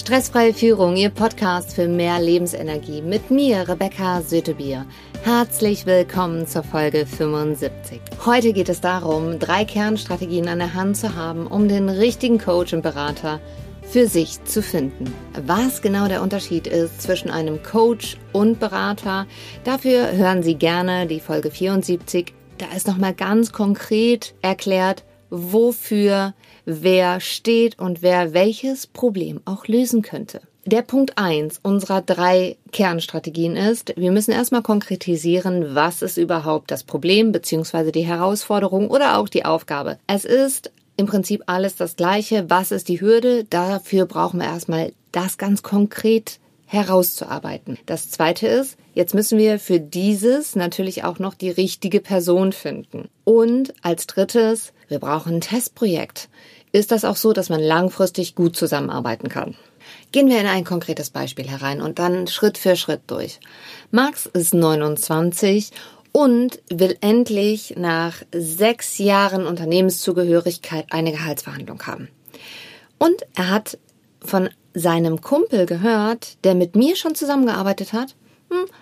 Stressfreie Führung, Ihr Podcast für mehr Lebensenergie mit mir, Rebecca Sötebier. Herzlich willkommen zur Folge 75. Heute geht es darum, drei Kernstrategien an der Hand zu haben, um den richtigen Coach und Berater für sich zu finden. Was genau der Unterschied ist zwischen einem Coach und Berater, dafür hören Sie gerne die Folge 74. Da ist nochmal ganz konkret erklärt, wofür wer steht und wer welches Problem auch lösen könnte. Der Punkt eins unserer drei Kernstrategien ist, wir müssen erstmal konkretisieren, was ist überhaupt das Problem bzw. die Herausforderung oder auch die Aufgabe. Es ist im Prinzip alles das Gleiche. Was ist die Hürde? Dafür brauchen wir erstmal das ganz konkret herauszuarbeiten. Das zweite ist, jetzt müssen wir für dieses natürlich auch noch die richtige Person finden. Und als drittes, wir brauchen ein Testprojekt ist das auch so, dass man langfristig gut zusammenarbeiten kann. Gehen wir in ein konkretes Beispiel herein und dann Schritt für Schritt durch. Max ist 29 und will endlich nach sechs Jahren Unternehmenszugehörigkeit eine Gehaltsverhandlung haben. Und er hat von seinem Kumpel gehört, der mit mir schon zusammengearbeitet hat,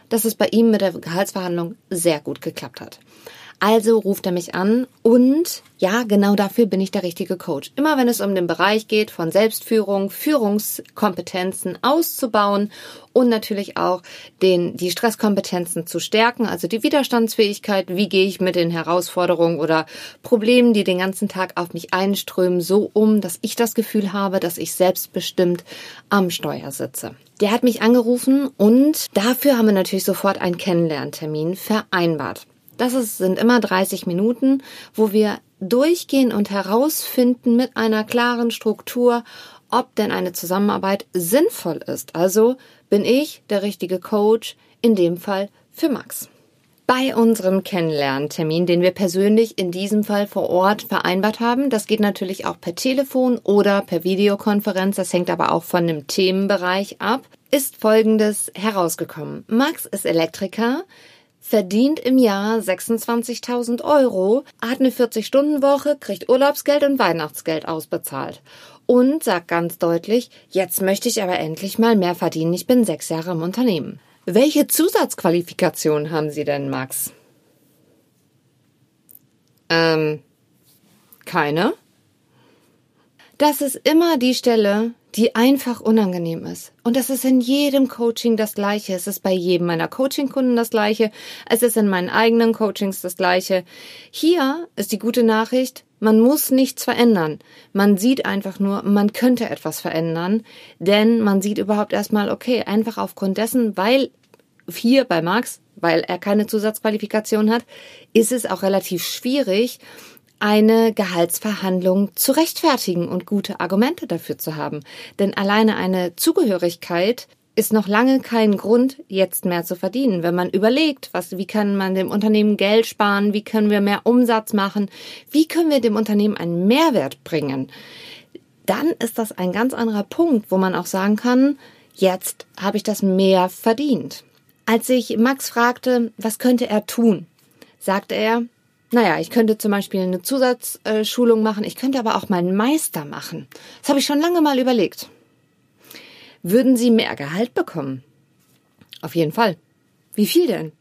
dass es bei ihm mit der Gehaltsverhandlung sehr gut geklappt hat. Also ruft er mich an und ja, genau dafür bin ich der richtige Coach. Immer wenn es um den Bereich geht von Selbstführung, Führungskompetenzen auszubauen und natürlich auch den, die Stresskompetenzen zu stärken, also die Widerstandsfähigkeit, wie gehe ich mit den Herausforderungen oder Problemen, die den ganzen Tag auf mich einströmen, so um, dass ich das Gefühl habe, dass ich selbstbestimmt am Steuer sitze. Der hat mich angerufen und dafür haben wir natürlich sofort einen Kennenlerntermin vereinbart. Das ist, sind immer 30 Minuten, wo wir durchgehen und herausfinden mit einer klaren Struktur, ob denn eine Zusammenarbeit sinnvoll ist. Also bin ich der richtige Coach, in dem Fall für Max. Bei unserem Kennenlerntermin, den wir persönlich in diesem Fall vor Ort vereinbart haben, das geht natürlich auch per Telefon oder per Videokonferenz, das hängt aber auch von dem Themenbereich ab, ist Folgendes herausgekommen. Max ist Elektriker, verdient im Jahr 26.000 Euro, hat eine 40-Stunden-Woche, kriegt Urlaubsgeld und Weihnachtsgeld ausbezahlt. Und sagt ganz deutlich, jetzt möchte ich aber endlich mal mehr verdienen, ich bin sechs Jahre im Unternehmen. Welche Zusatzqualifikation haben Sie denn, Max? Ähm, keine. Das ist immer die Stelle, die einfach unangenehm ist. Und das ist in jedem Coaching das Gleiche. Es ist bei jedem meiner Coaching-Kunden das Gleiche. Es ist in meinen eigenen Coachings das Gleiche. Hier ist die gute Nachricht, man muss nichts verändern. Man sieht einfach nur, man könnte etwas verändern, denn man sieht überhaupt erstmal, okay, einfach aufgrund dessen, weil hier bei Max, weil er keine Zusatzqualifikation hat, ist es auch relativ schwierig, eine Gehaltsverhandlung zu rechtfertigen und gute Argumente dafür zu haben. Denn alleine eine Zugehörigkeit ist noch lange kein Grund, jetzt mehr zu verdienen. Wenn man überlegt, was, wie kann man dem Unternehmen Geld sparen, wie können wir mehr Umsatz machen, wie können wir dem Unternehmen einen Mehrwert bringen, dann ist das ein ganz anderer Punkt, wo man auch sagen kann, jetzt habe ich das mehr verdient. Als ich Max fragte, was könnte er tun, sagte er, naja, ich könnte zum Beispiel eine Zusatzschulung machen, ich könnte aber auch meinen Meister machen. Das habe ich schon lange mal überlegt. Würden Sie mehr Gehalt bekommen? Auf jeden Fall. Wie viel denn?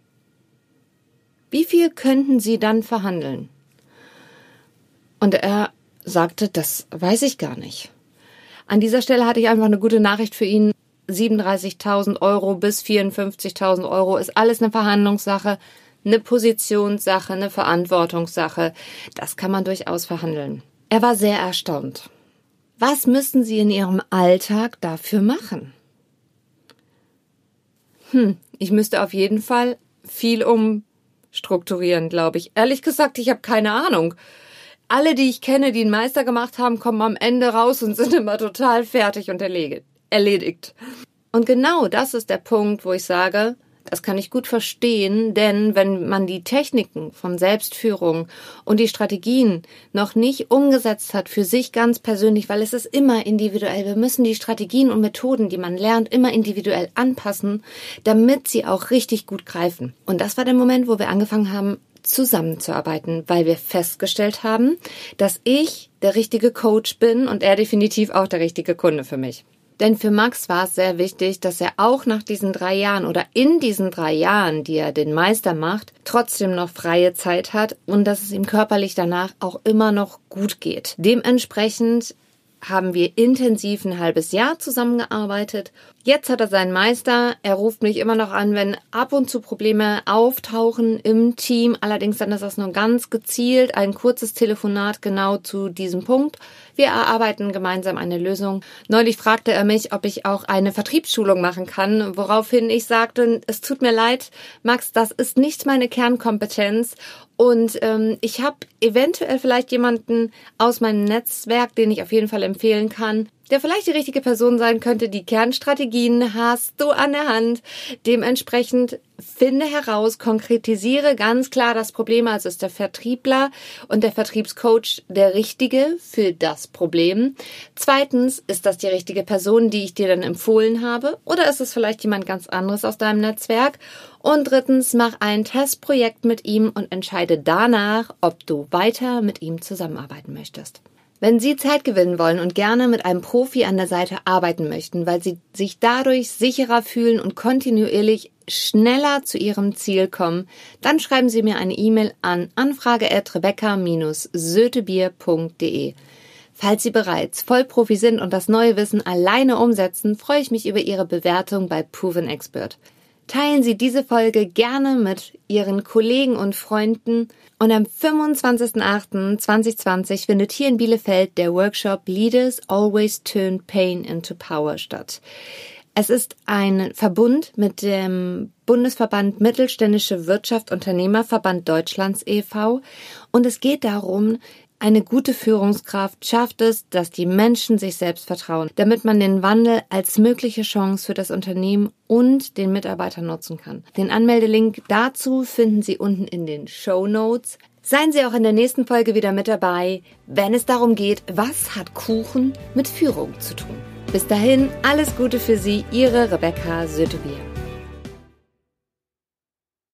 Wie viel könnten Sie dann verhandeln? Und er sagte, das weiß ich gar nicht. An dieser Stelle hatte ich einfach eine gute Nachricht für ihn. 37.000 Euro bis 54.000 Euro ist alles eine Verhandlungssache eine Positionssache, eine Verantwortungssache. Das kann man durchaus verhandeln. Er war sehr erstaunt. Was müssten Sie in Ihrem Alltag dafür machen? Hm, ich müsste auf jeden Fall viel umstrukturieren, glaube ich. Ehrlich gesagt, ich habe keine Ahnung. Alle, die ich kenne, die einen Meister gemacht haben, kommen am Ende raus und sind immer total fertig und erledigt. Und genau das ist der Punkt, wo ich sage, das kann ich gut verstehen, denn wenn man die Techniken von Selbstführung und die Strategien noch nicht umgesetzt hat für sich ganz persönlich, weil es ist immer individuell. Wir müssen die Strategien und Methoden, die man lernt, immer individuell anpassen, damit sie auch richtig gut greifen. Und das war der Moment, wo wir angefangen haben, zusammenzuarbeiten, weil wir festgestellt haben, dass ich der richtige Coach bin und er definitiv auch der richtige Kunde für mich. Denn für Max war es sehr wichtig, dass er auch nach diesen drei Jahren oder in diesen drei Jahren, die er den Meister macht, trotzdem noch freie Zeit hat und dass es ihm körperlich danach auch immer noch gut geht. Dementsprechend haben wir intensiv ein halbes Jahr zusammengearbeitet. Jetzt hat er seinen Meister. Er ruft mich immer noch an, wenn ab und zu Probleme auftauchen im Team. Allerdings dann ist das nur ganz gezielt, ein kurzes Telefonat genau zu diesem Punkt. Wir erarbeiten gemeinsam eine Lösung. Neulich fragte er mich, ob ich auch eine Vertriebsschulung machen kann, woraufhin ich sagte, es tut mir leid, Max, das ist nicht meine Kernkompetenz und ähm, ich habe eventuell vielleicht jemanden aus meinem Netzwerk, den ich auf jeden Fall empfehlen kann, der vielleicht die richtige Person sein könnte. Die Kernstrategien hast du an der Hand. Dementsprechend finde heraus, konkretisiere ganz klar das Problem. Also ist der Vertriebler und der Vertriebscoach der richtige für das Problem. Zweitens, ist das die richtige Person, die ich dir dann empfohlen habe? Oder ist es vielleicht jemand ganz anderes aus deinem Netzwerk? Und drittens, mach ein Testprojekt mit ihm und entscheide danach, ob du weiter mit ihm zusammenarbeiten möchtest. Wenn Sie Zeit gewinnen wollen und gerne mit einem Profi an der Seite arbeiten möchten, weil Sie sich dadurch sicherer fühlen und kontinuierlich schneller zu Ihrem Ziel kommen, dann schreiben Sie mir eine E-Mail an anfrage@rebecca-sötebier.de. Falls Sie bereits Vollprofi sind und das neue Wissen alleine umsetzen, freue ich mich über Ihre Bewertung bei Proven Expert. Teilen Sie diese Folge gerne mit Ihren Kollegen und Freunden. Und am 25.08.2020 findet hier in Bielefeld der Workshop Leaders Always Turn Pain into Power statt. Es ist ein Verbund mit dem Bundesverband Mittelständische Wirtschaft Unternehmerverband Deutschlands e.V. Und es geht darum, eine gute Führungskraft schafft es, dass die Menschen sich selbst vertrauen, damit man den Wandel als mögliche Chance für das Unternehmen und den Mitarbeiter nutzen kann. Den Anmeldelink dazu finden Sie unten in den Show Notes. Seien Sie auch in der nächsten Folge wieder mit dabei, wenn es darum geht, was hat Kuchen mit Führung zu tun. Bis dahin, alles Gute für Sie, Ihre Rebecca Sötebier.